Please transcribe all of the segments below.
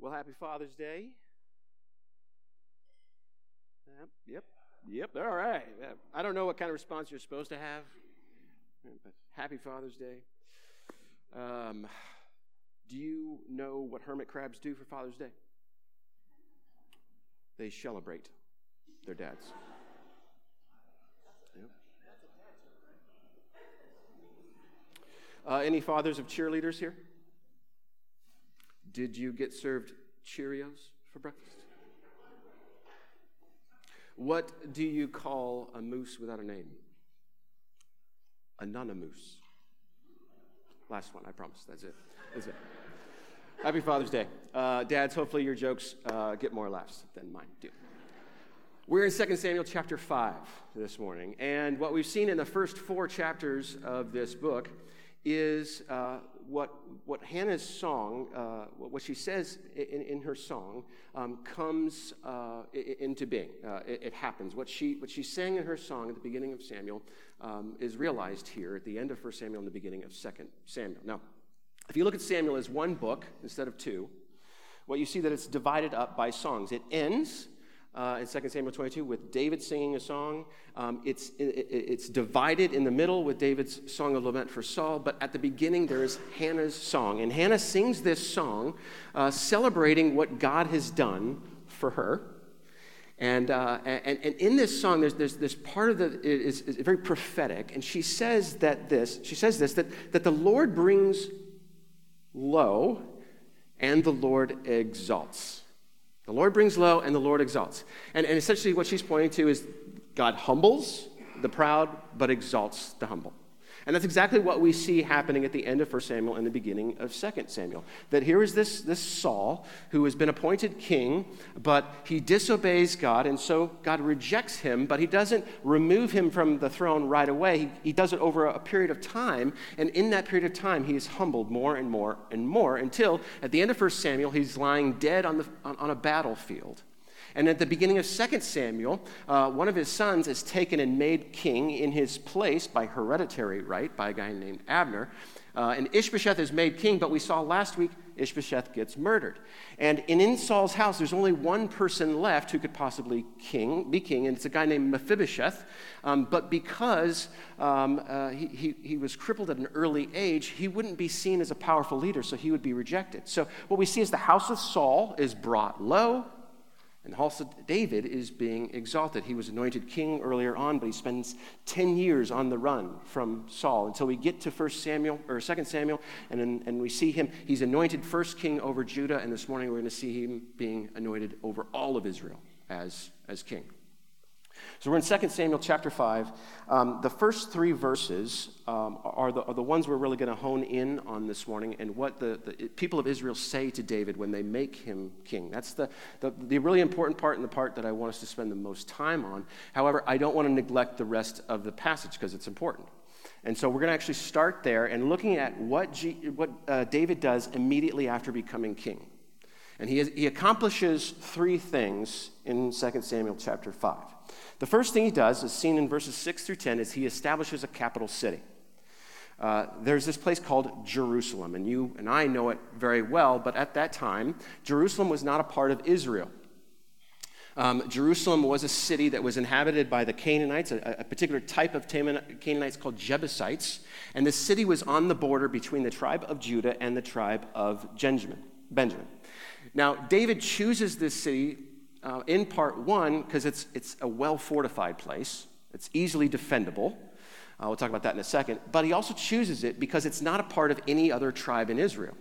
Well, happy Father's Day. Yep, yep, yep, all right. I don't know what kind of response you're supposed to have, but happy Father's Day. Um, do you know what hermit crabs do for Father's Day? They celebrate their dads. Yep. Uh, any fathers of cheerleaders here? Did you get served Cheerios for breakfast? What do you call a moose without a name? Anonymous. Last one, I promise. That's it. That's it. Happy Father's Day. Uh, dads, hopefully your jokes uh, get more laughs than mine do. We're in 2 Samuel chapter 5 this morning, and what we've seen in the first four chapters of this book is uh, what, what Hannah's song, uh, what she says in, in her song, um, comes uh, into being. Uh, it, it, happens. What she, what she sang in her song at the beginning of Samuel um, is realized here at the end of 1 Samuel and the beginning of 2 Samuel. Now, if you look at Samuel as one book instead of two, what you see that it's divided up by songs. It ends uh, in 2 Samuel 22 with David singing a song. Um, it's, it, it's divided in the middle with David's song of lament for Saul, but at the beginning there is Hannah's song. And Hannah sings this song uh, celebrating what God has done for her. And, uh, and, and in this song, there's, there's this part of the is, is very prophetic, and she says that this, she says this, that, that the Lord brings low and the Lord exalts. The Lord brings low and the Lord exalts. And, and essentially, what she's pointing to is God humbles the proud, but exalts the humble. And that's exactly what we see happening at the end of 1 Samuel and the beginning of 2 Samuel. That here is this, this Saul who has been appointed king, but he disobeys God, and so God rejects him, but he doesn't remove him from the throne right away. He, he does it over a period of time, and in that period of time, he is humbled more and more and more until at the end of 1 Samuel, he's lying dead on, the, on, on a battlefield. And at the beginning of 2 Samuel, uh, one of his sons is taken and made king in his place by hereditary right by a guy named Abner. Uh, and Ishbosheth is made king, but we saw last week Ishbosheth gets murdered. And in, in Saul's house, there's only one person left who could possibly king, be king, and it's a guy named Mephibosheth. Um, but because um, uh, he, he, he was crippled at an early age, he wouldn't be seen as a powerful leader, so he would be rejected. So what we see is the house of Saul is brought low, and also, David is being exalted. He was anointed king earlier on, but he spends 10 years on the run from Saul until we get to 1 Samuel or 2 Samuel, and, and we see him. He's anointed first king over Judah, and this morning we're going to see him being anointed over all of Israel as, as king. So we're in 2 Samuel chapter 5. Um, the first three verses um, are, the, are the ones we're really going to hone in on this morning and what the, the people of Israel say to David when they make him king. That's the, the, the really important part and the part that I want us to spend the most time on. However, I don't want to neglect the rest of the passage because it's important. And so we're going to actually start there and looking at what, G, what uh, David does immediately after becoming king. And he, has, he accomplishes three things in 2 Samuel chapter 5. The first thing he does, is seen in verses 6 through 10, is he establishes a capital city. Uh, there's this place called Jerusalem, and you and I know it very well, but at that time, Jerusalem was not a part of Israel. Um, Jerusalem was a city that was inhabited by the Canaanites, a, a particular type of Canaanites called Jebusites, and the city was on the border between the tribe of Judah and the tribe of Benjamin. Benjamin. Now, David chooses this city uh, in part one because it's, it's a well fortified place, it's easily defendable. Uh, we'll talk about that in a second. But he also chooses it because it's not a part of any other tribe in Israel.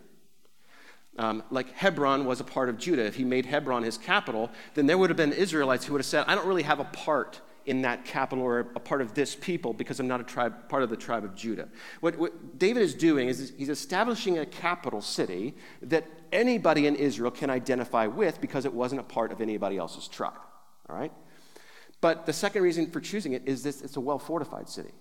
Um, like Hebron was a part of Judah. If he made Hebron his capital, then there would have been Israelites who would have said, I don't really have a part in that capital or a part of this people because I'm not a tribe, part of the tribe of Judah. What, what David is doing is he's establishing a capital city that anybody in Israel can identify with because it wasn't a part of anybody else's tribe. All right? But the second reason for choosing it is this it's a well fortified city.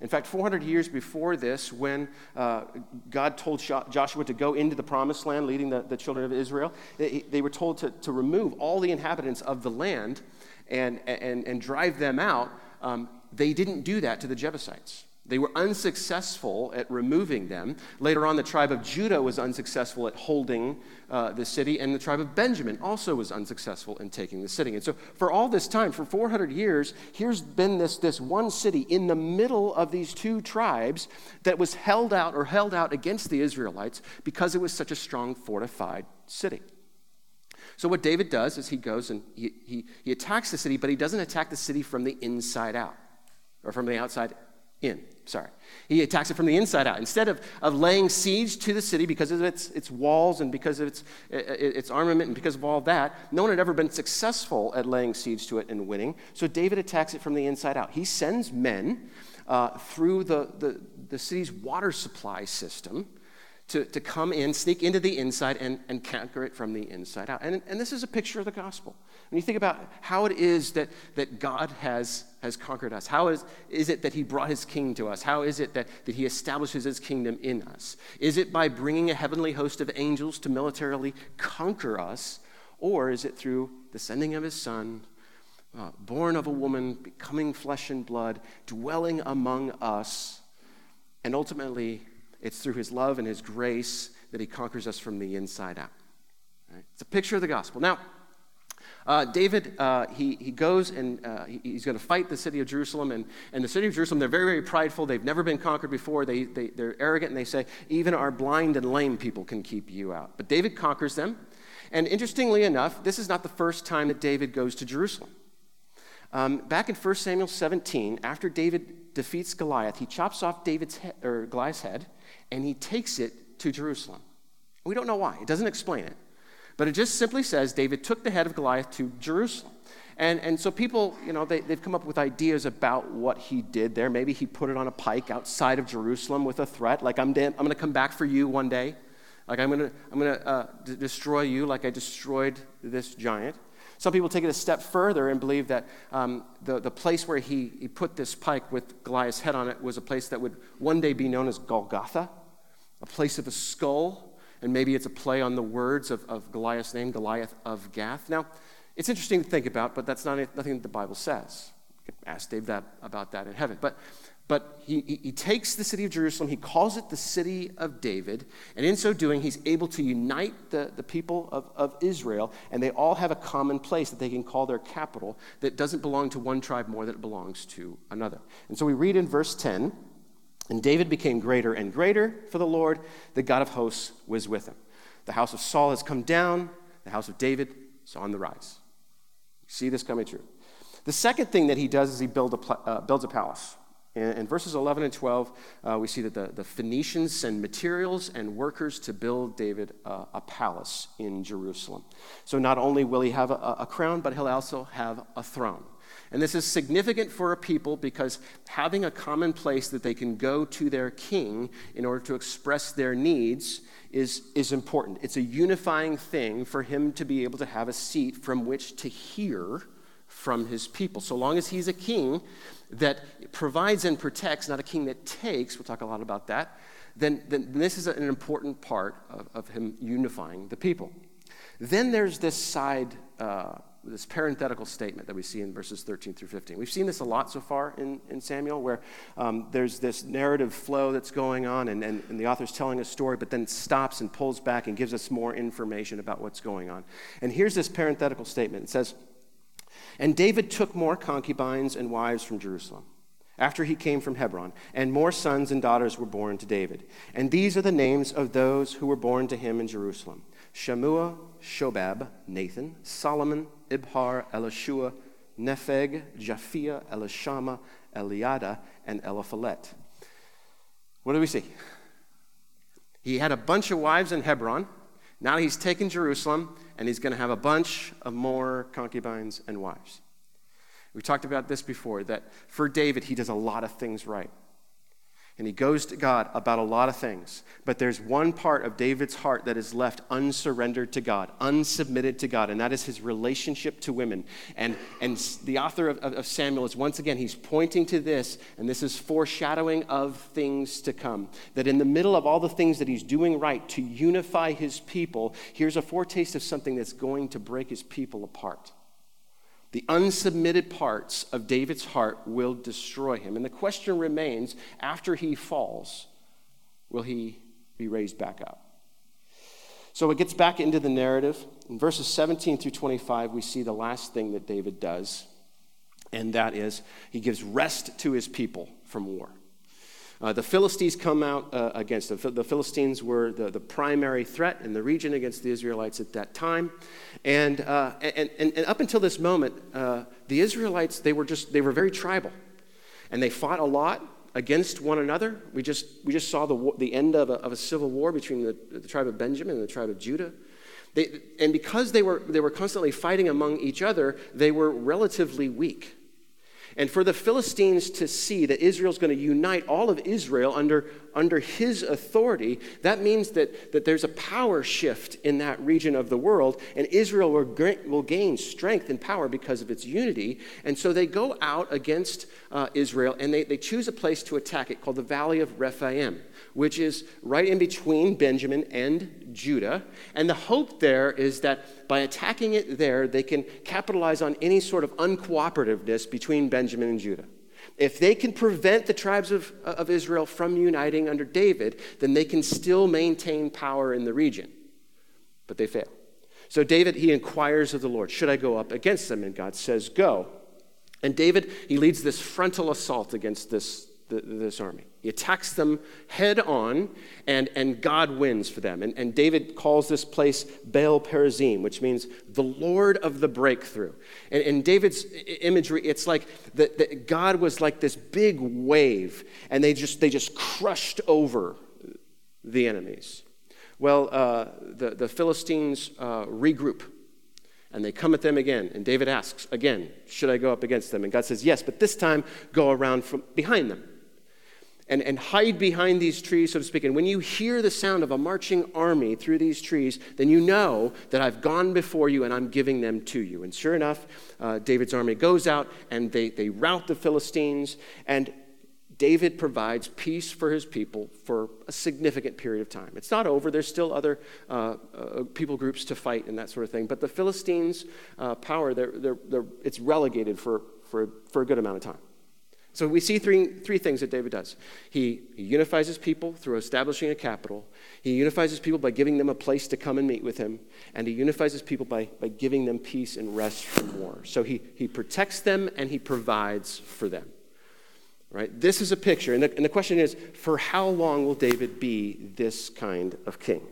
In fact, 400 years before this, when uh, God told Joshua to go into the promised land, leading the, the children of Israel, they, they were told to, to remove all the inhabitants of the land and, and, and drive them out, um, they didn't do that to the Jebusites. They were unsuccessful at removing them. Later on, the tribe of Judah was unsuccessful at holding uh, the city, and the tribe of Benjamin also was unsuccessful in taking the city. And so, for all this time, for 400 years, here's been this, this one city in the middle of these two tribes that was held out or held out against the Israelites because it was such a strong, fortified city. So, what David does is he goes and he, he, he attacks the city, but he doesn't attack the city from the inside out or from the outside in. Sorry. He attacks it from the inside out. Instead of, of laying siege to the city because of its, its walls and because of its, its armament and because of all that, no one had ever been successful at laying siege to it and winning. So David attacks it from the inside out. He sends men uh, through the, the, the city's water supply system to, to come in, sneak into the inside, and, and conquer it from the inside out. And, and this is a picture of the gospel. When you think about how it is that, that God has, has conquered us, how is, is it that He brought His king to us? How is it that, that He establishes His kingdom in us? Is it by bringing a heavenly host of angels to militarily conquer us? Or is it through the sending of His Son, uh, born of a woman, becoming flesh and blood, dwelling among us, and ultimately it's through his love and his grace that he conquers us from the inside out. Right? It's a picture of the gospel. Now, uh, David, uh, he, he goes and uh, he, he's going to fight the city of Jerusalem. And, and the city of Jerusalem, they're very, very prideful. They've never been conquered before. They, they, they're arrogant and they say, even our blind and lame people can keep you out. But David conquers them. And interestingly enough, this is not the first time that David goes to Jerusalem. Um, back in 1 Samuel 17, after David defeats Goliath, he chops off David's head, or Goliath's head and he takes it to Jerusalem. We don't know why, it doesn't explain it. But it just simply says David took the head of Goliath to Jerusalem. And, and so people, you know, they, they've come up with ideas about what he did there. Maybe he put it on a pike outside of Jerusalem with a threat, like, I'm, I'm going to come back for you one day. Like, I'm going to I'm gonna, uh, d- destroy you like I destroyed this giant. Some people take it a step further and believe that um, the, the place where he, he put this pike with Goliath's head on it was a place that would one day be known as Golgotha, a place of a skull, and maybe it's a play on the words of, of Goliath's name, Goliath of Gath. Now, it's interesting to think about, but that's not nothing that the Bible says. You can ask Dave that, about that in heaven. But but he, he, takes the city of Jerusalem, he calls it the city of David, and in so doing, he's able to unite the, the people of, of Israel, and they all have a common place that they can call their capital that doesn't belong to one tribe more than it belongs to another. And so we read in verse 10 And David became greater and greater for the Lord, the God of hosts was with him. The house of Saul has come down, the house of David is on the rise. See this coming true. The second thing that he does is he build a, uh, builds a palace. In, in verses 11 and 12, uh, we see that the, the Phoenicians send materials and workers to build David uh, a palace in Jerusalem. So not only will he have a, a crown, but he'll also have a throne. And this is significant for a people because having a common place that they can go to their king in order to express their needs is, is important. It's a unifying thing for him to be able to have a seat from which to hear from his people. So long as he's a king, that provides and protects, not a king that takes, we'll talk a lot about that, then, then this is an important part of, of him unifying the people. Then there's this side, uh, this parenthetical statement that we see in verses 13 through 15. We've seen this a lot so far in, in Samuel, where um, there's this narrative flow that's going on, and, and, and the author's telling a story, but then stops and pulls back and gives us more information about what's going on. And here's this parenthetical statement it says, and David took more concubines and wives from Jerusalem after he came from Hebron, and more sons and daughters were born to David. And these are the names of those who were born to him in Jerusalem Shammua, Shobab, Nathan, Solomon, Ibhar, Elishua, Nepheg, Japhia, Elishama, Eliada, and Eliphalet. What do we see? He had a bunch of wives in Hebron. Now he's taken Jerusalem and he's going to have a bunch of more concubines and wives. We talked about this before that for David, he does a lot of things right. And he goes to God about a lot of things. But there's one part of David's heart that is left unsurrendered to God, unsubmitted to God, and that is his relationship to women. And, and the author of, of Samuel is once again, he's pointing to this, and this is foreshadowing of things to come. That in the middle of all the things that he's doing right to unify his people, here's a foretaste of something that's going to break his people apart. The unsubmitted parts of David's heart will destroy him. And the question remains after he falls, will he be raised back up? So it gets back into the narrative. In verses 17 through 25, we see the last thing that David does, and that is he gives rest to his people from war. Uh, the Philistines come out uh, against them. The Philistines were the, the primary threat in the region against the Israelites at that time. And, uh, and, and, and, up until this moment, uh, the Israelites, they were just, they were very tribal. And they fought a lot against one another. We just, we just saw the, the end of a, of a civil war between the, the tribe of Benjamin and the tribe of Judah. They, and because they were, they were constantly fighting among each other, they were relatively weak. And for the Philistines to see that Israel's going to unite all of Israel under, under his authority, that means that, that there's a power shift in that region of the world, and Israel will, will gain strength and power because of its unity. And so they go out against uh, Israel, and they, they choose a place to attack it called the Valley of Rephaim which is right in between Benjamin and Judah. And the hope there is that by attacking it there, they can capitalize on any sort of uncooperativeness between Benjamin and Judah. If they can prevent the tribes of, uh, of Israel from uniting under David, then they can still maintain power in the region. But they fail. So David, he inquires of the Lord, Should I go up against them? And God says, Go. And David, he leads this frontal assault against this, this army. He attacks them head on, and, and God wins for them. And, and David calls this place Baal Perazim, which means the Lord of the breakthrough. And in David's imagery, it's like that, that God was like this big wave, and they just, they just crushed over the enemies. Well, uh, the, the Philistines uh, regroup and they come at them again. And David asks again, Should I go up against them? And God says, Yes, but this time go around from behind them and, and hide behind these trees, so to speak. And when you hear the sound of a marching army through these trees, then you know that I've gone before you and I'm giving them to you. And sure enough, uh, David's army goes out and they, they rout the Philistines. And David provides peace for his people for a significant period of time. It's not over. There's still other uh, uh, people groups to fight and that sort of thing. But the Philistines' uh, power, they're, they're, they're, it's relegated for, for, for a good amount of time. So we see three, three things that David does. He, he unifies his people through establishing a capital. He unifies his people by giving them a place to come and meet with him. And he unifies his people by, by giving them peace and rest from war. So he, he protects them and he provides for them. Right? This is a picture. And the, and the question is for how long will David be this kind of king?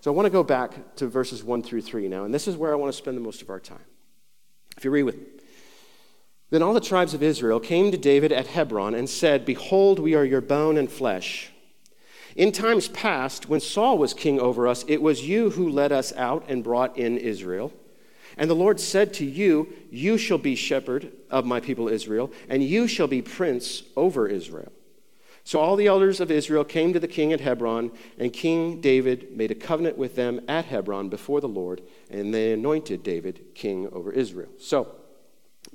So I want to go back to verses 1 through 3 now. And this is where I want to spend the most of our time. If you read with me. Then all the tribes of Israel came to David at Hebron and said, Behold, we are your bone and flesh. In times past, when Saul was king over us, it was you who led us out and brought in Israel. And the Lord said to you, You shall be shepherd of my people Israel, and you shall be prince over Israel. So all the elders of Israel came to the king at Hebron, and King David made a covenant with them at Hebron before the Lord, and they anointed David king over Israel. So,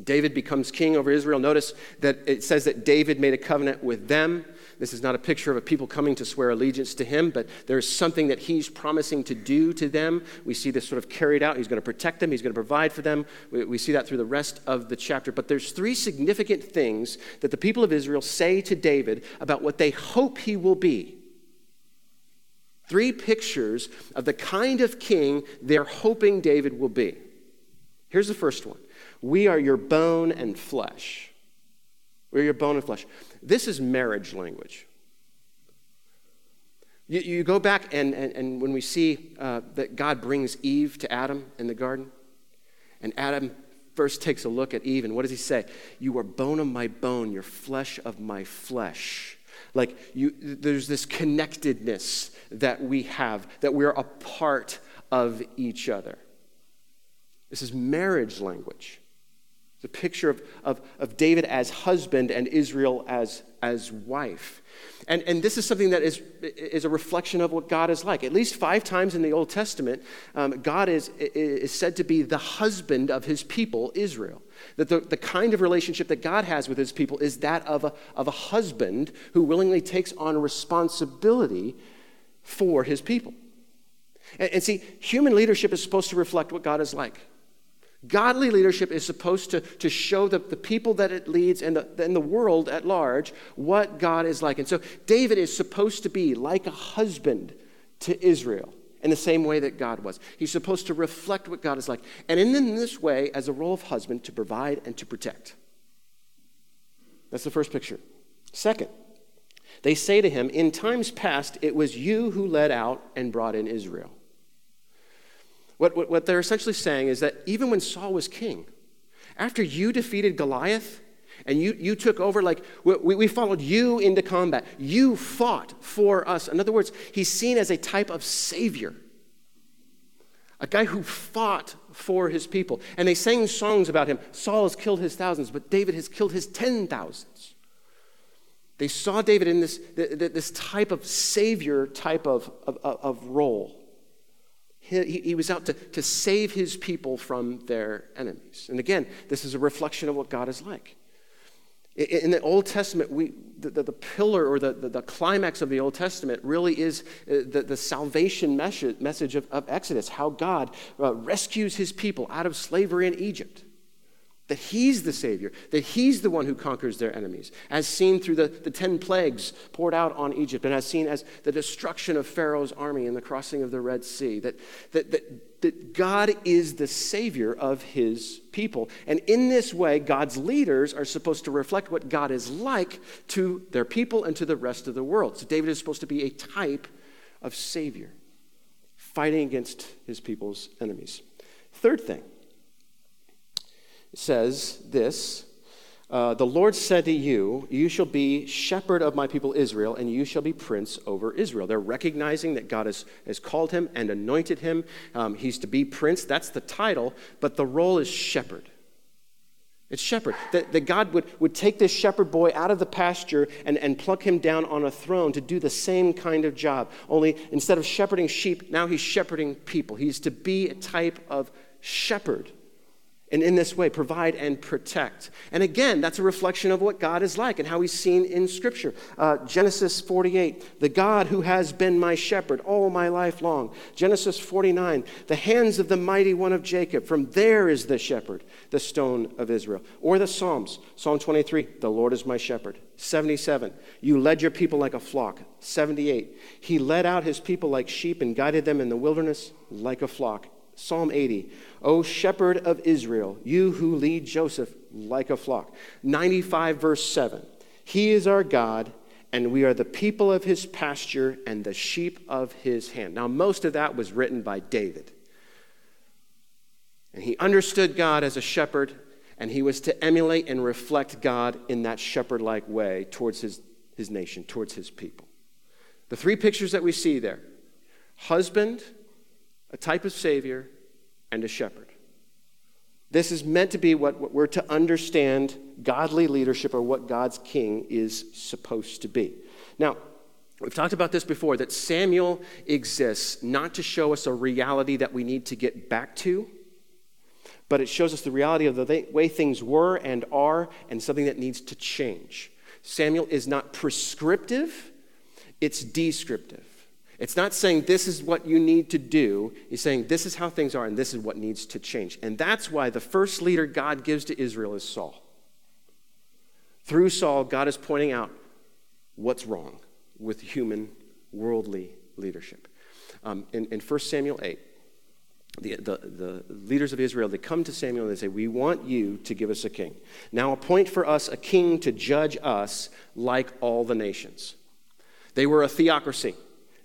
David becomes king over Israel. Notice that it says that David made a covenant with them. This is not a picture of a people coming to swear allegiance to him, but there's something that he's promising to do to them. We see this sort of carried out. He's going to protect them, he's going to provide for them. We, we see that through the rest of the chapter. But there's three significant things that the people of Israel say to David about what they hope he will be. Three pictures of the kind of king they're hoping David will be. Here's the first one we are your bone and flesh. We're your bone and flesh. This is marriage language. You, you go back, and, and, and when we see uh, that God brings Eve to Adam in the garden, and Adam first takes a look at Eve, and what does he say? You are bone of my bone, your flesh of my flesh. Like you, there's this connectedness that we have, that we're a part of each other. This is marriage language a picture of, of, of David as husband and Israel as, as wife. And, and this is something that is, is a reflection of what God is like. At least five times in the Old Testament, um, God is, is said to be the husband of his people, Israel. That the, the kind of relationship that God has with his people is that of a, of a husband who willingly takes on responsibility for his people. And, and see, human leadership is supposed to reflect what God is like. Godly leadership is supposed to, to show the, the people that it leads and the, and the world at large what God is like. And so David is supposed to be like a husband to Israel in the same way that God was. He's supposed to reflect what God is like. And in this way, as a role of husband, to provide and to protect. That's the first picture. Second, they say to him, In times past, it was you who led out and brought in Israel. What, what, what they're essentially saying is that even when Saul was king, after you defeated Goliath and you, you took over, like we, we followed you into combat, you fought for us. In other words, he's seen as a type of savior, a guy who fought for his people. And they sang songs about him. Saul has killed his thousands, but David has killed his ten thousands. They saw David in this, this type of savior type of, of, of role. He, he, was out to, to save his people from their enemies. And again, this is a reflection of what God is like. In the Old Testament, we, the, the, the pillar or the, the, the, climax of the Old Testament really is uh, the, the salvation message, message of, of Exodus, how God uh, rescues his people out of slavery in Egypt. That he's the Savior, that he's the one who conquers their enemies, as seen through the, the 10 plagues poured out on Egypt, and as seen as the destruction of Pharaoh's army and the crossing of the Red Sea. That, that, that, that God is the Savior of his people. And in this way, God's leaders are supposed to reflect what God is like to their people and to the rest of the world. So David is supposed to be a type of Savior, fighting against his people's enemies. Third thing, says this uh, The Lord said to you, You shall be shepherd of my people Israel, and you shall be prince over Israel. They're recognizing that God has, has called him and anointed him. Um, he's to be prince. That's the title, but the role is shepherd. It's shepherd. That, that God would, would take this shepherd boy out of the pasture and, and pluck him down on a throne to do the same kind of job. Only instead of shepherding sheep, now he's shepherding people. He's to be a type of shepherd and in this way provide and protect. And again, that's a reflection of what God is like and how he's seen in Scripture. Uh, Genesis 48, the God who has been my shepherd all my life long. Genesis 49, the hands of the mighty one of Jacob. From there is the shepherd, the stone of Israel. Or the Psalms, Psalm 23, the Lord is my shepherd. 77, you led your people like a flock. 78, he led out his people like sheep and guided them in the wilderness like a flock. Psalm 80, O shepherd of Israel, you who lead Joseph like a flock. 95, verse 7, He is our God, and we are the people of his pasture and the sheep of his hand. Now, most of that was written by David. And he understood God as a shepherd, and he was to emulate and reflect God in that shepherd like way towards his, his nation, towards his people. The three pictures that we see there husband, a type of Savior, and a shepherd. This is meant to be what, what we're to understand godly leadership or what God's king is supposed to be. Now, We've talked about this before that Samuel exists not to show us a reality that we need to get back to, but it shows us the reality of the way things were and are and something that needs to change. Samuel is not prescriptive, it's descriptive. It's not saying this is what you need to do. He's saying this is how things are and this is what needs to change. And that's why the first leader God gives to Israel is Saul. Through Saul, God is pointing out what's wrong with human worldly leadership. Um, in, in 1 Samuel 8, the, the, the, leaders of Israel, they come to Samuel and they say, We want you to give us a king. Now appoint for us a king to judge us like all the nations. They were a theocracy.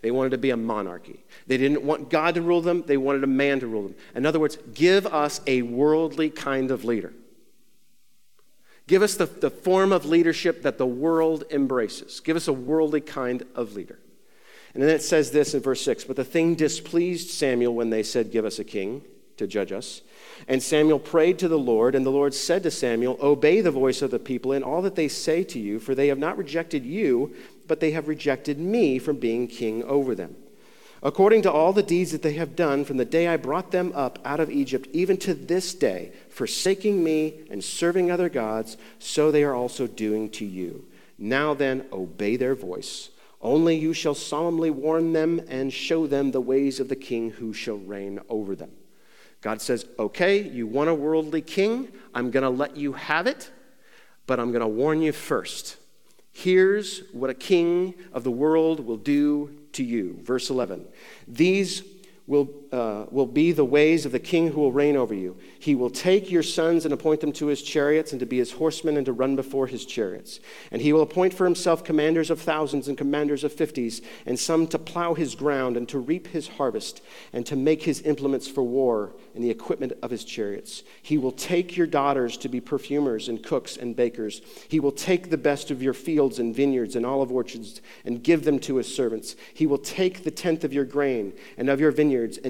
They wanted to be a monarchy. They didn't want God to rule them, they wanted a man to rule them. In other words, give us a worldly kind of leader. Give us the, the form of leadership that the world embraces. Give us a worldly kind of leader. And then it says this in verse 6 But the thing displeased Samuel when they said, Give us a king to judge us. And Samuel prayed to the Lord, and the Lord said to Samuel, Obey the voice of the people in all that they say to you, for they have not rejected you, but they have rejected me from being king over them. According to all the deeds that they have done from the day I brought them up out of Egypt, even to this day, forsaking me and serving other gods, so they are also doing to you. Now then, obey their voice. Only you shall solemnly warn them and show them the ways of the king who shall reign over them. God says, okay, you want a worldly king? I'm going to let you have it, but I'm going to warn you first. Here's what a king of the world will do to you. Verse 11. These will, uh, will be the ways of the king who will reign over you. He will take your sons and appoint them to his chariots and to be his horsemen and to run before his chariots. And he will appoint for himself commanders of thousands and commanders of fifties, and some to plow his ground and to reap his harvest and to make his implements for war and the equipment of his chariots. He will take your daughters to be perfumers and cooks and bakers. He will take the best of your fields and vineyards and olive orchards and give them to his servants. He will take the tenth of your grain and of your vineyards vineyards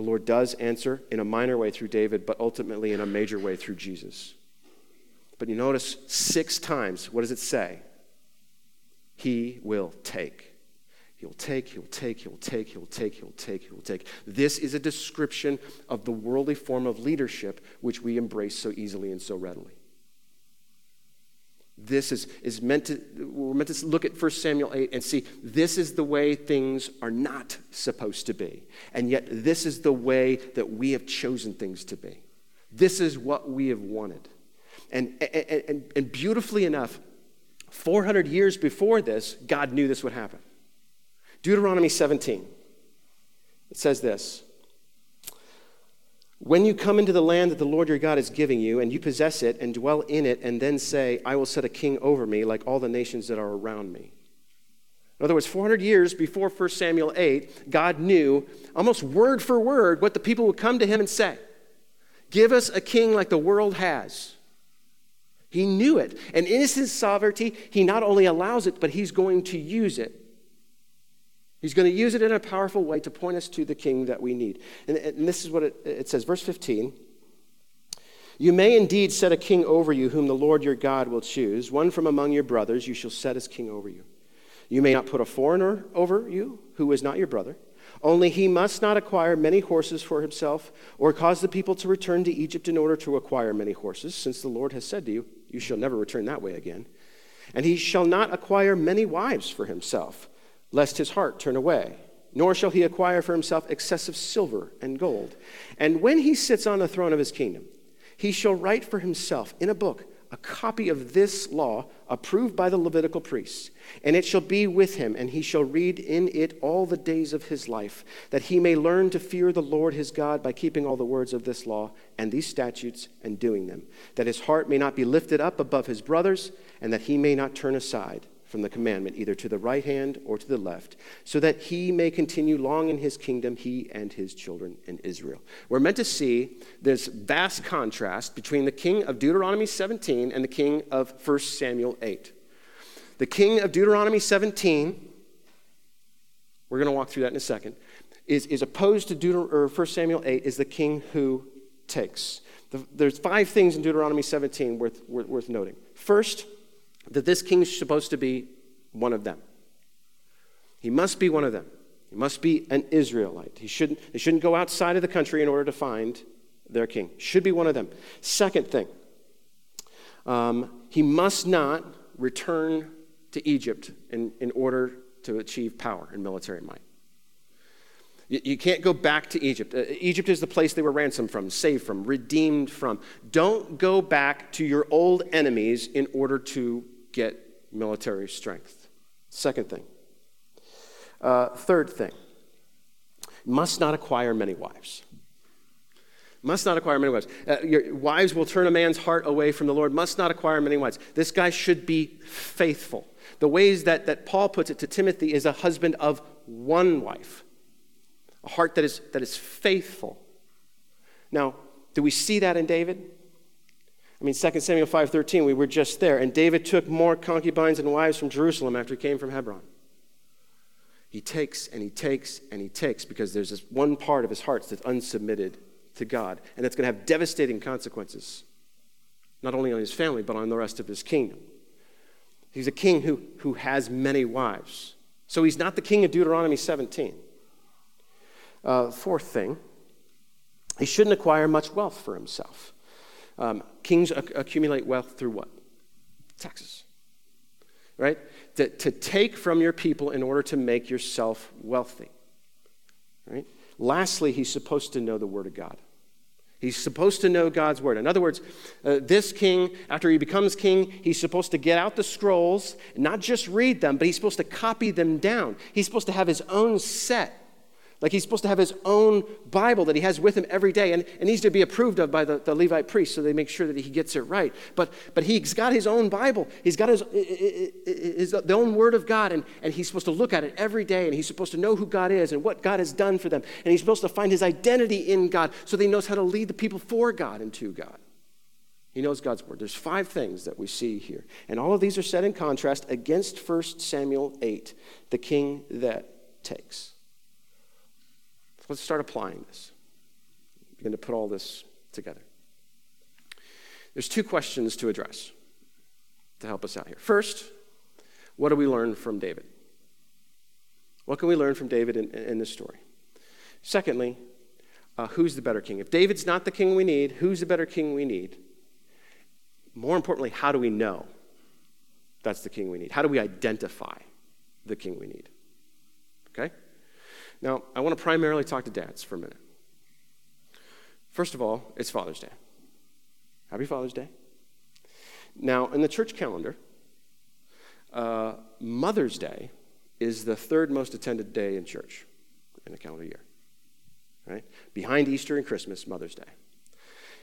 The Lord does answer in a minor way through David, but ultimately in a major way through Jesus. But you notice six times, what does it say? He will take. He'll take, he'll take, he'll take, he'll take, he'll take, he'll take. This is a description of the worldly form of leadership which we embrace so easily and so readily. This is, is meant to, we're meant to look at 1 Samuel 8 and see this is the way things are not supposed to be. And yet, this is the way that we have chosen things to be. This is what we have wanted. And, and, and, and beautifully enough, 400 years before this, God knew this would happen. Deuteronomy 17, it says this when you come into the land that the Lord your God is giving you, and you possess it and dwell in it, and then say, I will set a king over me like all the nations that are around me. In other words, 400 years before 1 Samuel 8, God knew almost word for word what the people would come to him and say Give us a king like the world has. He knew it. And in his sovereignty, he not only allows it, but he's going to use it. He's going to use it in a powerful way to point us to the king that we need. And, and this is what it, it says, verse 15. You may indeed set a king over you, whom the Lord your God will choose. One from among your brothers you shall set as king over you. You may not put a foreigner over you, who is not your brother. Only he must not acquire many horses for himself, or cause the people to return to Egypt in order to acquire many horses, since the Lord has said to you, You shall never return that way again. And he shall not acquire many wives for himself lest his heart turn away. Nor shall he acquire for himself excessive silver and gold. And when he sits on the throne of his kingdom, he shall write for himself in a book a copy of this law approved by the Levitical priests. And it shall be with him, and he shall read in it all the days of his life, that he may learn to fear the Lord his God by keeping all the words of this law and these statutes and doing them, that his heart may not be lifted up above his brothers, and that he may not turn aside from the commandment, either to the right hand or to the left, so that he may continue long in his kingdom, he and his children in Israel. We're meant to see this vast contrast between the king of Deuteronomy 17 and the king of 1 Samuel 8. The king of Deuteronomy 17, we're going to walk through that in a second, is, is opposed to Deuter- or 1 Samuel 8, is the king who takes. The, there's five things in Deuteronomy 17 worth, worth, worth noting. First, that this king is supposed to be one of them. He must be one of them. He must be an Israelite. He shouldn't, they shouldn't go outside of the country in order to find their king. Should be one of them. Second thing, um, he must not return to Egypt in, in order to achieve power and military might. You can't go back to Egypt. Uh, Egypt is the place they were ransomed from, saved from, redeemed from. Don't go back to your old enemies in order to get military strength. Second thing. Uh, third thing. Must not acquire many wives. Must not acquire many wives. Uh, your wives will turn a man's heart away from the Lord. Must not acquire many wives. This guy should be faithful. The ways that, that Paul puts it to Timothy is a husband of one wife a heart that is, that is faithful. Now, do we see that in David? I mean, 2 Samuel 5.13, we were just there. And David took more concubines and wives from Jerusalem after he came from Hebron. He takes and he takes and he takes because there's this one part of his heart that's unsubmitted to God. And that's going to have devastating consequences. not only on his family, but on the rest of his kingdom. He's a king who, who has many wives. So he's not the king of Deuteronomy 17. Uh, fourth thing, he shouldn't acquire much wealth for himself. Um, kings ac- accumulate wealth through what? Taxes. Right? To, to take from your people in order to make yourself wealthy. Right? Lastly, he's supposed to know the Word of God. He's supposed to know God's word. In other words, uh, this king, after he becomes king, he's supposed to get out the scrolls, not just read them, but he's supposed to copy them down. He's supposed to have his own set like he's supposed to have his own Bible that he has with him every day, and it needs to be approved of by the, the Levite priest so they make sure that he gets it right. But, but he's got his own Bible. He's got his, his, his own Word of God, and, and he's supposed to look at it every day, and he's supposed to know who God is and what God has done for them. And he's supposed to find his identity in God so that he knows how to lead the people for God and to God. He knows God's word. There's five things that we see here. And all of these are set in contrast against 1 Samuel 8, the king that takes. Let's start applying this. Begin to put all this together. There's two questions to address to help us out here. First, what do we learn from David? What can we learn from David in, in this story? Secondly, uh, who's the better king? If David's not the king we need, who's the better king we need? More importantly, how do we know that's the king we need? How do we identify the king we need? Okay? Now, I want to primarily talk to dads for a minute. First of all, it's Father's Day. Happy Father's Day. Now, in the church calendar, uh, Mother's Day is the third most attended day in church in a calendar year. Right? Behind Easter and Christmas, Mother's Day.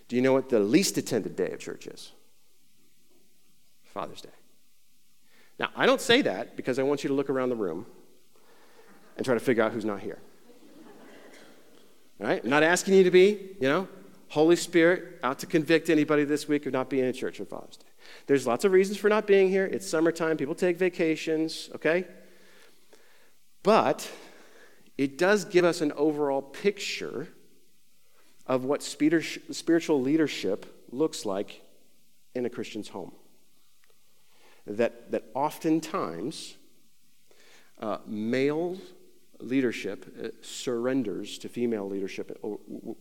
Do you know what the least attended day of church is? Father's Day. Now, I don't say that because I want you to look around the room and try to figure out who's not here. All right? I'm not asking you to be, you know, Holy Spirit out to convict anybody this week of not being in church on Father's Day. There's lots of reasons for not being here. It's summertime, people take vacations, okay? But it does give us an overall picture of what spiritual leadership looks like in a Christian's home. That, that oftentimes uh, males leadership uh, surrenders to female leadership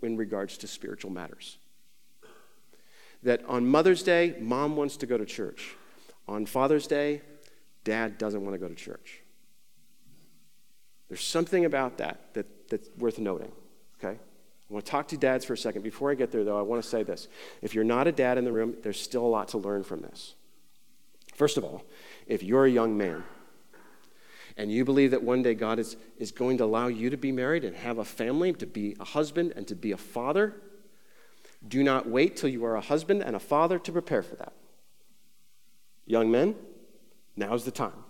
in regards to spiritual matters. That on Mother's Day, mom wants to go to church. On Father's Day, dad doesn't want to go to church. There's something about that, that that's worth noting, okay? I want to talk to dads for a second. Before I get there, though, I want to say this. If you're not a dad in the room, there's still a lot to learn from this. First of all, if you're a young man, and you believe that one day God is, is going to allow you to be married and have a family, to be a husband and to be a father, do not wait till you are a husband and a father to prepare for that. Young men, now's the time.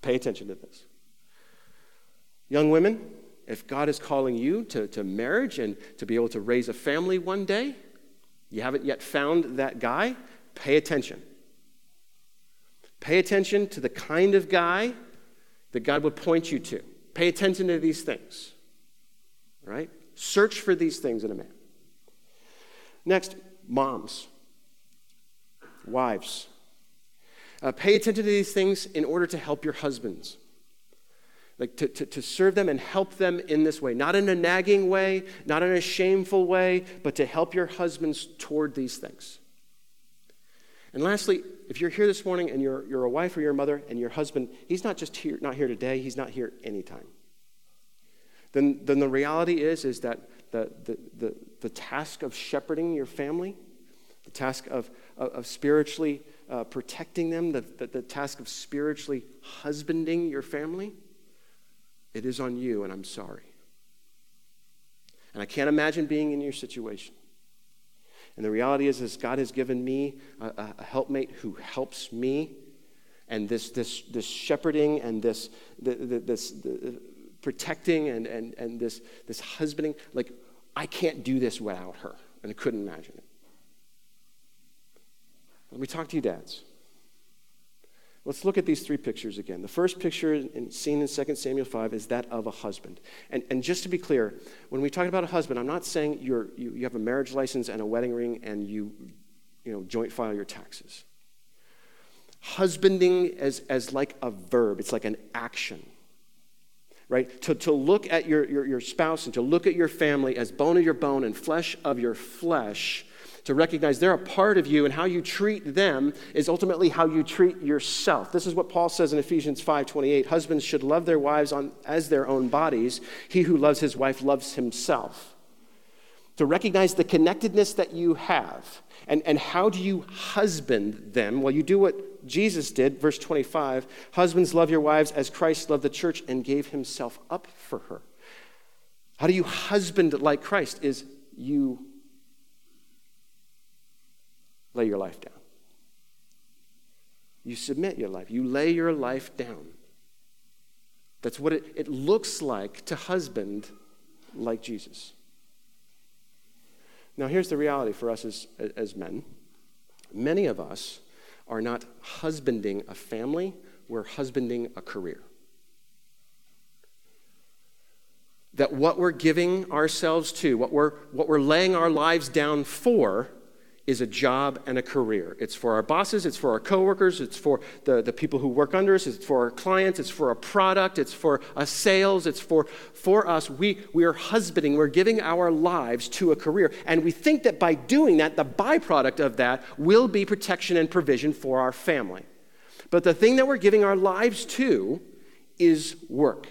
Pay attention to this. Young women, if God is calling you to, to marriage and to be able to raise a family one day, you haven't yet found that guy, pay attention. Pay attention to the kind of guy that God would point you to. Pay attention to these things, right? Search for these things in a man. Next, moms, wives. Uh, pay attention to these things in order to help your husbands. Like to, to, to serve them and help them in this way. Not in a nagging way, not in a shameful way, but to help your husbands toward these things. And lastly, if you're here this morning and you're, you're a wife or you're a mother and your husband, he's not just here, not here today, he's not here anytime. Then, then the reality is, is that the, the, the, the task of shepherding your family, the task of, of, of spiritually uh, protecting them, the, the, the task of spiritually husbanding your family, it is on you, and I'm sorry. And I can't imagine being in your situation. And the reality is, is God has given me a, a helpmate who helps me. And this, this, this shepherding and this, the, the, this the uh, protecting and, and, and this, this husbanding, like, I can't do this without her. And I couldn't imagine it. Let me talk to you, dads. Let's look at these three pictures again. The first picture in, seen in 2 Samuel 5 is that of a husband. And, and just to be clear, when we talk about a husband, I'm not saying you're, you, you have a marriage license and a wedding ring and you you know, joint file your taxes. Husbanding as, as like a verb, it's like an action right? To, to look at your, your, your spouse and to look at your family as bone of your bone and flesh of your flesh, to recognize they're a part of you and how you treat them is ultimately how you treat yourself. This is what Paul says in Ephesians 5:28. Husbands should love their wives on, as their own bodies. He who loves his wife loves himself. To recognize the connectedness that you have and, and how do you husband them? Well, you do what Jesus did, verse 25 Husbands, love your wives as Christ loved the church and gave himself up for her. How do you husband like Christ? Is you lay your life down. You submit your life. You lay your life down. That's what it, it looks like to husband like Jesus. Now, here's the reality for us as, as men many of us are not husbanding a family, we're husbanding a career. That what we're giving ourselves to, what we're, what we're laying our lives down for, is a job and a career. It's for our bosses, it's for our coworkers, it's for the, the people who work under us, it's for our clients, it's for a product, it's for a sales, it's for, for us. We, we are husbanding, we're giving our lives to a career. And we think that by doing that, the byproduct of that will be protection and provision for our family. But the thing that we're giving our lives to is work.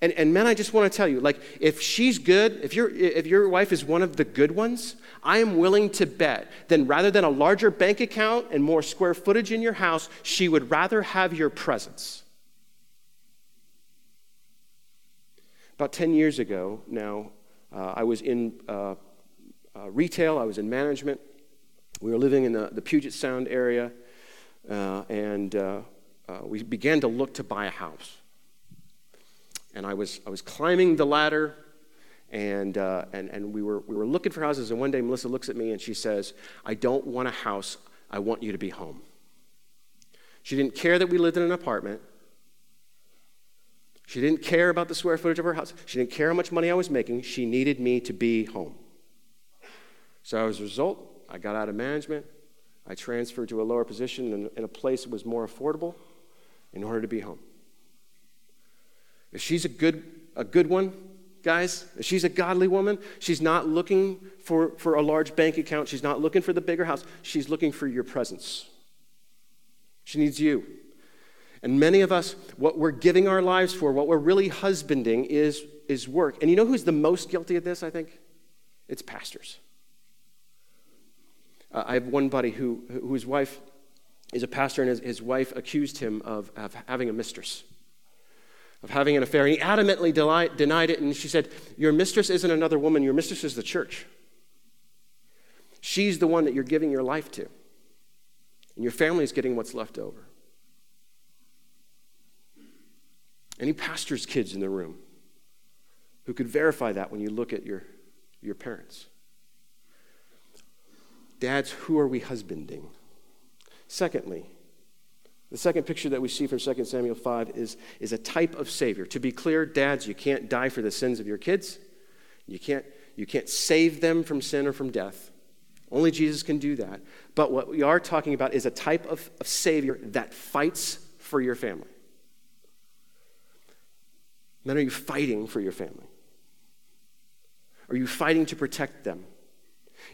And, and men, I just want to tell you, like, if she's good, if, your if your wife is one of the good ones, I am willing to bet then rather than a larger bank account and more square footage in your house, she would rather have your presence. About 10 years ago now, uh, I was in uh, uh, retail, I was in management. We were living in the, the Puget Sound area, uh, and uh, uh, we began to look to buy a house and I was, I was climbing the ladder, and, uh, and, and we, were, we were looking for houses. And one day, Melissa looks at me and she says, I don't want a house, I want you to be home. She didn't care that we lived in an apartment. She didn't care about the square footage of her house. She didn't care how much money I was making. She needed me to be home. So, as a result, I got out of management. I transferred to a lower position in, in a place that was more affordable in order to be home. If she's a good, a good one, guys, if she's a godly woman, she's not looking for, for a large bank account. She's not looking for the bigger house. She's looking for your presence. She needs you. And many of us, what we're giving our lives for, what we're really husbanding is, is work. And you know who's the most guilty of this, I think? It's pastors. Uh, I have one buddy who, whose wife is a pastor, and his, his wife accused him of, of having a mistress of having an affair. And he adamantly denied it. And she said, Your mistress isn't another woman, your mistress is the church. She's the one that you're giving your life to. And your family is getting what's left over. Any pastor's kids in the room who could verify that when you look at your, your parents? Dads, who are we husbanding? Secondly, the second picture that we see from 2 Samuel 5 is, is a type of Savior. To be clear, dads, you can't die for the sins of your kids. You can't, you can't save them from sin or from death. Only Jesus can do that. But what we are talking about is a type of, of Savior that fights for your family. Men, are you fighting for your family? Are you fighting to protect them?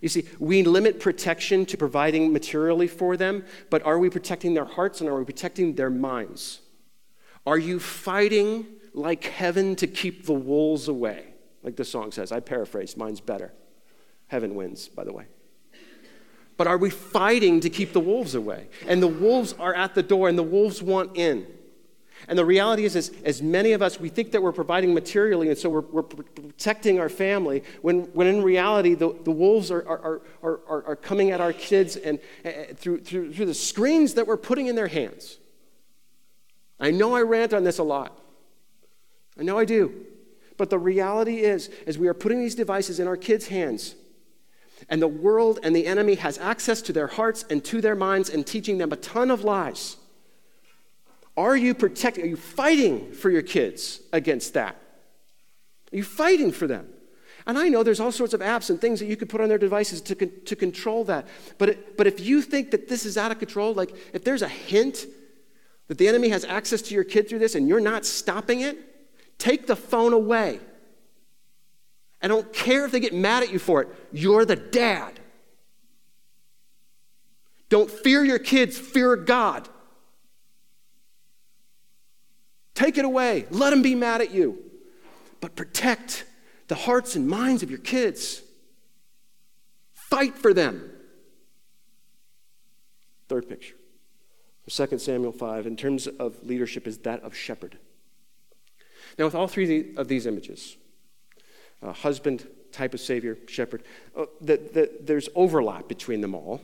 You see, we limit protection to providing materially for them, but are we protecting their hearts and are we protecting their minds? Are you fighting like heaven to keep the wolves away? Like the song says. I paraphrase, mine's better. Heaven wins, by the way. But are we fighting to keep the wolves away? And the wolves are at the door and the wolves want in. And the reality is, is, as many of us, we think that we're providing materially, and so we're, we're protecting our family, when, when in reality, the, the wolves are, are, are, are, are coming at our kids and, through, through, through the screens that we're putting in their hands. I know I rant on this a lot. I know I do. But the reality is, as we are putting these devices in our kids' hands, and the world and the enemy has access to their hearts and to their minds and teaching them a ton of lies are you protecting, are you fighting for your kids against that? Are you fighting for them? And I know there's all sorts of apps and things that you could put on their devices to, con- to control that. But, it, but if you think that this is out of control, like if there's a hint that the enemy has access to your kid through this and you're not stopping it, take the phone away. I don't care if they get mad at you for it. You're the dad. Don't fear your kids, fear God. Take it away. Let them be mad at you. But protect the hearts and minds of your kids. Fight for them. Third picture. 2 Samuel 5, in terms of leadership, is that of shepherd. Now, with all three of these images, uh, husband, type of savior, shepherd, uh, the, the, there's overlap between them all,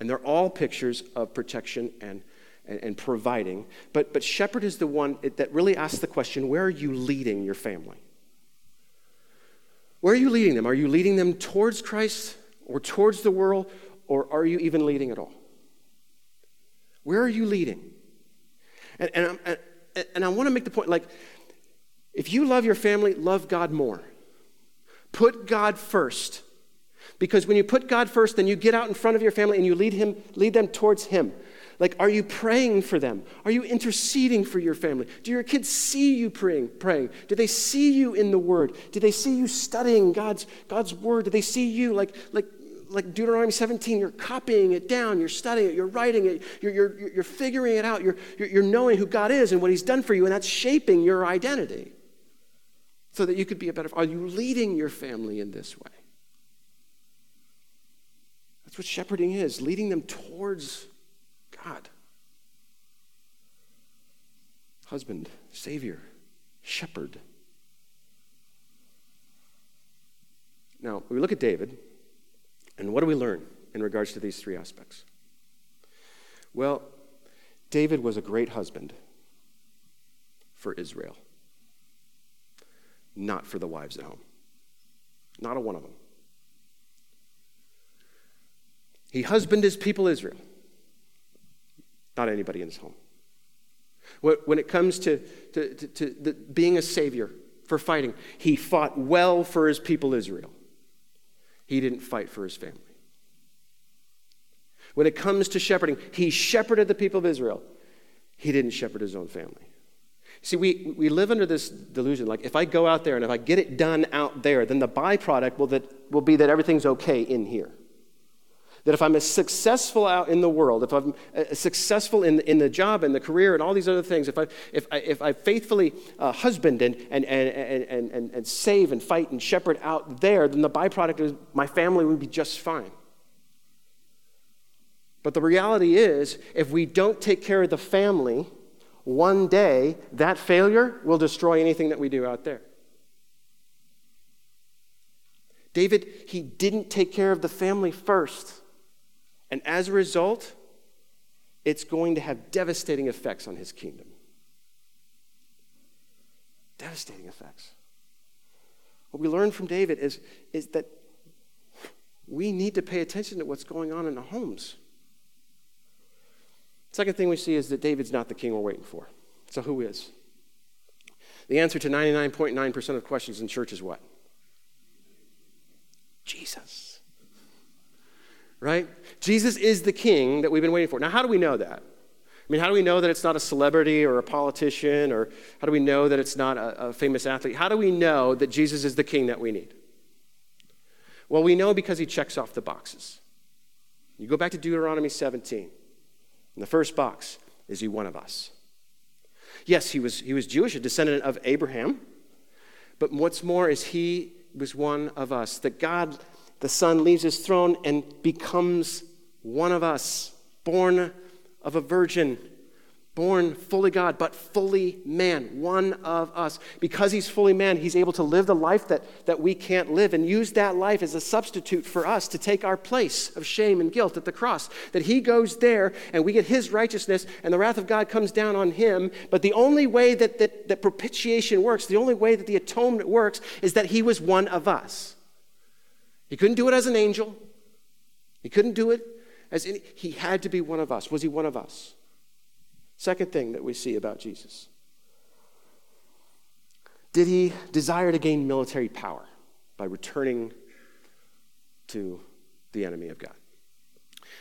and they're all pictures of protection and, and, and providing. But, but shepherd is the one that really asks the question where are you leading your family? Where are you leading them? Are you leading them towards Christ or towards the world, or are you even leading at all? Where are you leading? And, and, and, and I want to make the point like, if you love your family, love God more. Put God first. Because when you put God first, then you get out in front of your family and you lead, him, lead them towards Him. Like, are you praying for them? Are you interceding for your family? Do your kids see you praying? Praying? Do they see you in the Word? Do they see you studying God's, God's Word? Do they see you like, like, like Deuteronomy 17? You're copying it down, you're studying it, you're writing it, you're, you're, you're figuring it out, you're, you're, you're knowing who God is and what He's done for you, and that's shaping your identity so that you could be a better. Are you leading your family in this way? That's what shepherding is, leading them towards God. Husband, Savior, Shepherd. Now, we look at David, and what do we learn in regards to these three aspects? Well, David was a great husband for Israel, not for the wives at home. Not a one of them. He husbanded his people Israel not anybody in his home. When it comes to, to, to, to the, being a savior for fighting, he fought well for his people Israel. He didn't fight for his family. When it comes to shepherding, he shepherded the people of Israel. He didn't shepherd his own family. See, we, we live under this delusion like if I go out there and if I get it done out there, then the byproduct will, that, will be that everything's okay in here. That if I'm successful out in the world, if I'm uh, successful in, in the job and the career and all these other things, if I, if I, if I faithfully uh, husband and, and, and, and, and, and save and fight and shepherd out there, then the byproduct is my family would be just fine. But the reality is, if we don't take care of the family, one day that failure will destroy anything that we do out there. David, he didn't take care of the family first. And as a result, it's going to have devastating effects on his kingdom. Devastating effects. What we learn from David is, is that we need to pay attention to what's going on in the homes. Second thing we see is that David's not the king we're waiting for. So who is? The answer to 99.9% of questions in church is what? Jesus right? Jesus is the king that we've been waiting for. Now, how do we know that? I mean, how do we know that it's not a celebrity or a politician, or how do we know that it's not a, a famous athlete? How do we know that Jesus is the king that we need? Well, we know because he checks off the boxes. You go back to Deuteronomy 17. In the first box, is he one of us? Yes, he was, he was Jewish, a descendant of Abraham. But what's more is he was one of us. That God the Son leaves his throne and becomes one of us, born of a virgin, born fully God, but fully man, one of us. Because he's fully man, he's able to live the life that, that we can't live and use that life as a substitute for us to take our place of shame and guilt at the cross. That he goes there and we get his righteousness and the wrath of God comes down on him. But the only way that, that, that propitiation works, the only way that the atonement works, is that he was one of us. He couldn't do it as an angel. He couldn't do it as any, he had to be one of us. Was he one of us? Second thing that we see about Jesus. Did he desire to gain military power? by returning to the enemy of God.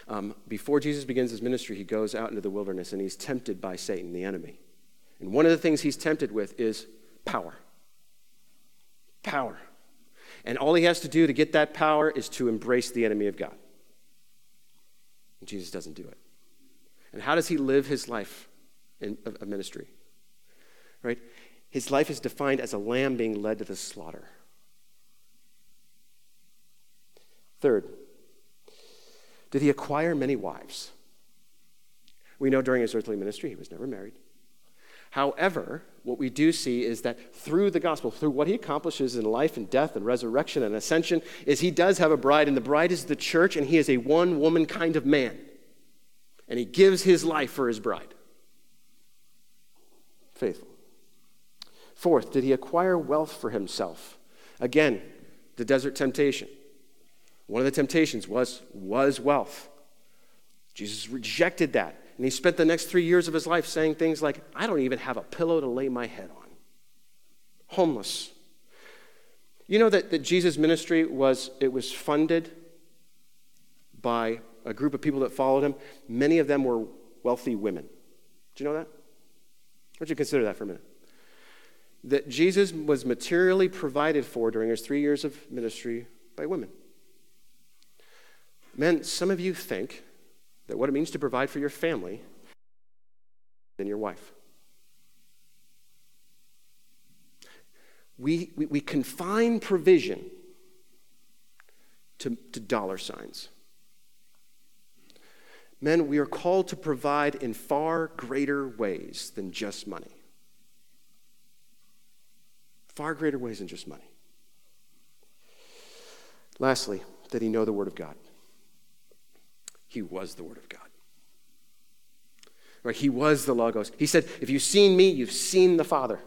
Um, before Jesus begins his ministry, he goes out into the wilderness and he's tempted by Satan, the enemy. And one of the things he's tempted with is power. Power. And all he has to do to get that power is to embrace the enemy of God. And Jesus doesn't do it. And how does he live his life in, of ministry? Right? His life is defined as a lamb being led to the slaughter. Third, did he acquire many wives? We know during his earthly ministry he was never married. However, what we do see is that through the gospel, through what he accomplishes in life and death and resurrection and ascension, is he does have a bride, and the bride is the church, and he is a one woman kind of man. And he gives his life for his bride. Faithful. Fourth, did he acquire wealth for himself? Again, the desert temptation. One of the temptations was, was wealth. Jesus rejected that. And he spent the next three years of his life saying things like, I don't even have a pillow to lay my head on. Homeless. You know that, that Jesus' ministry was, it was funded by a group of people that followed him. Many of them were wealthy women. Do you know that? Don't you consider that for a minute? That Jesus was materially provided for during his three years of ministry by women. Men, some of you think that what it means to provide for your family than your wife. We, we, we confine provision to, to dollar signs. Men, we are called to provide in far greater ways than just money. Far greater ways than just money. Lastly, did he know the Word of God? He was the Word of God. Right? He was the Logos. He said, If you've seen me, you've seen the Father.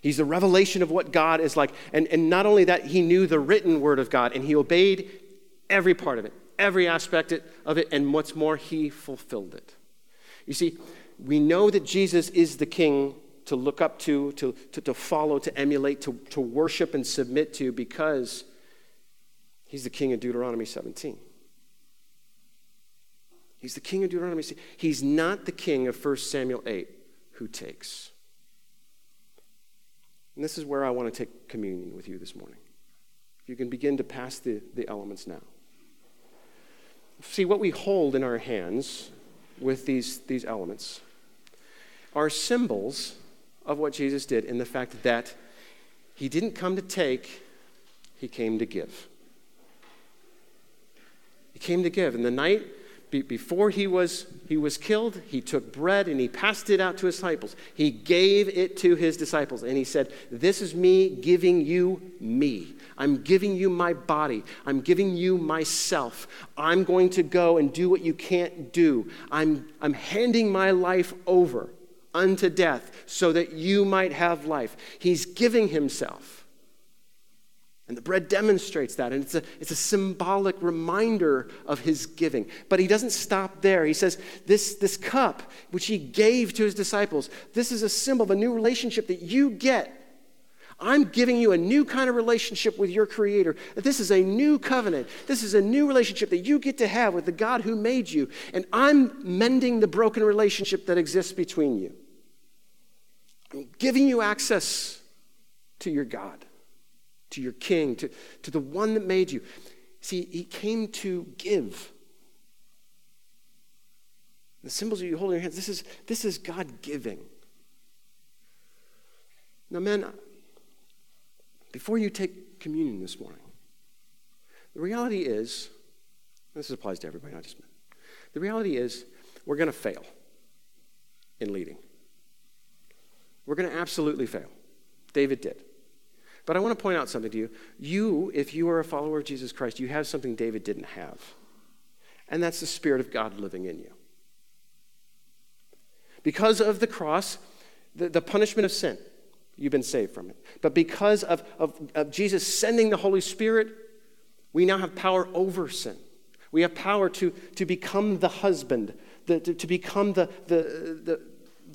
He's the revelation of what God is like. And, and not only that, he knew the written Word of God and he obeyed every part of it, every aspect of it, and what's more, he fulfilled it. You see, we know that Jesus is the King to look up to, to, to, to follow, to emulate, to, to worship and submit to because he's the King of Deuteronomy 17. He's the king of Deuteronomy. He's not the king of 1 Samuel 8 who takes. And this is where I want to take communion with you this morning. If you can begin to pass the, the elements now. See, what we hold in our hands with these, these elements are symbols of what Jesus did in the fact that he didn't come to take, he came to give. He came to give. And the night be, before he was, he was killed, he took bread and he passed it out to his disciples. He gave it to his disciples and he said, This is me giving you me. I'm giving you my body. I'm giving you myself. I'm going to go and do what you can't do. I'm, I'm handing my life over unto death so that you might have life. He's giving himself. And the bread demonstrates that, and it's a, it's a symbolic reminder of his giving. But he doesn't stop there. He says, this, this cup, which he gave to his disciples, this is a symbol of a new relationship that you get. I'm giving you a new kind of relationship with your Creator. This is a new covenant. This is a new relationship that you get to have with the God who made you. And I'm mending the broken relationship that exists between you. I'm giving you access to your God to your king, to, to the one that made you. See, he came to give. The symbols that you hold in your hands, this is, this is God giving. Now, men, before you take communion this morning, the reality is, this applies to everybody, not just men. The reality is, we're going to fail in leading. We're going to absolutely fail. David did. But I want to point out something to you. You, if you are a follower of Jesus Christ, you have something David didn't have, and that's the Spirit of God living in you. Because of the cross, the, the punishment of sin, you've been saved from it. But because of, of, of Jesus sending the Holy Spirit, we now have power over sin. We have power to, to become the husband, the, to, to become the, the, the,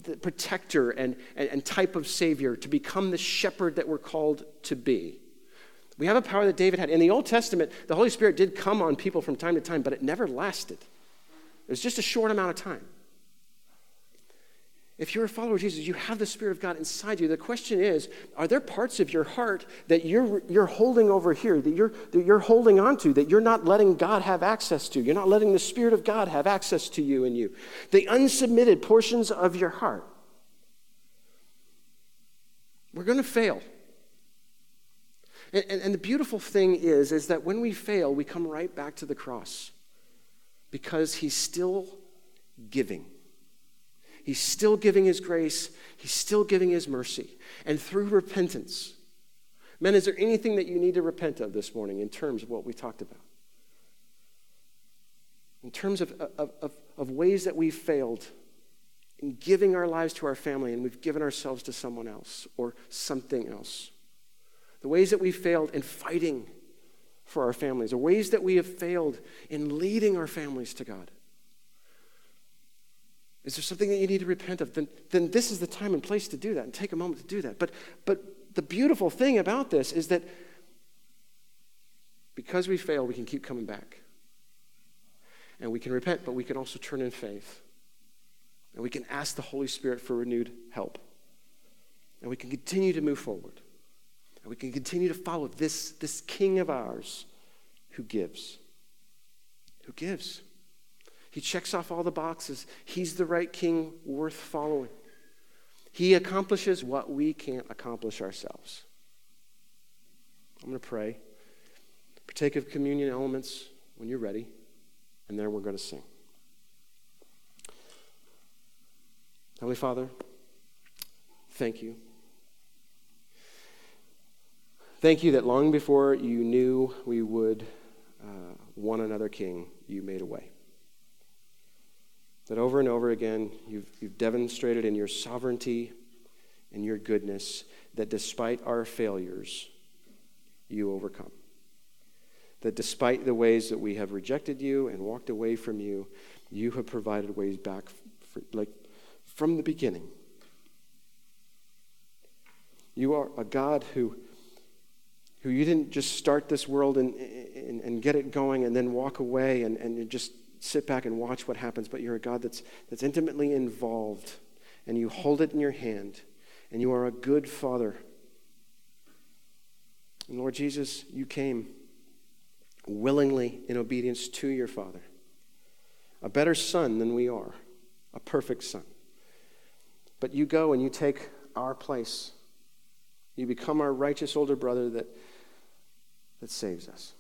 the protector and, and, and type of Savior, to become the shepherd that we're called to be. We have a power that David had. In the Old Testament, the Holy Spirit did come on people from time to time, but it never lasted. It was just a short amount of time. If you're a follower of Jesus, you have the Spirit of God inside you. The question is are there parts of your heart that you're, you're holding over here, that you're, that you're holding on to, that you're not letting God have access to? You're not letting the Spirit of God have access to you and you. The unsubmitted portions of your heart. We're going to fail. And, and, and the beautiful thing is, is that when we fail, we come right back to the cross because He's still giving. He's still giving His grace, He's still giving His mercy. And through repentance, men, is there anything that you need to repent of this morning in terms of what we talked about? In terms of, of, of, of ways that we've failed in giving our lives to our family and we've given ourselves to someone else or something else. The ways that we've failed in fighting for our families, the ways that we have failed in leading our families to God. Is there something that you need to repent of? Then, then this is the time and place to do that and take a moment to do that. But, but the beautiful thing about this is that because we fail, we can keep coming back. And we can repent, but we can also turn in faith. And we can ask the Holy Spirit for renewed help. And we can continue to move forward. And we can continue to follow this, this King of ours who gives. Who gives. He checks off all the boxes. He's the right king worth following. He accomplishes what we can't accomplish ourselves. I'm going to pray. Partake of communion elements when you're ready, and then we're going to sing. Heavenly Father, thank you. Thank you that long before you knew we would uh, one another king, you made a way. That over and over again, you've, you've demonstrated in your sovereignty and your goodness that despite our failures, you overcome. That despite the ways that we have rejected you and walked away from you, you have provided ways back, for, like from the beginning. You are a God who, who you didn't just start this world and, and, and get it going and then walk away and, and just sit back and watch what happens, but you're a God that's, that's intimately involved, and you hold it in your hand, and you are a good Father. And Lord Jesus, you came willingly in obedience to your Father, a better Son than we are, a perfect Son. But you go and you take our place. You become our righteous older brother that, that saves us.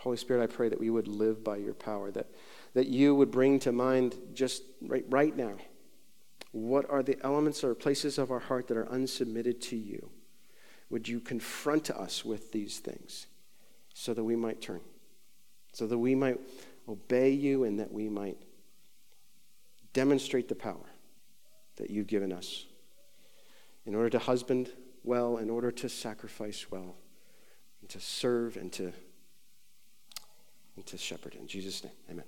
Holy Spirit, I pray that we would live by your power, that, that you would bring to mind just right, right now what are the elements or places of our heart that are unsubmitted to you. Would you confront us with these things so that we might turn, so that we might obey you and that we might demonstrate the power that you've given us in order to husband well, in order to sacrifice well, and to serve and to to shepherd. In Jesus' name, amen.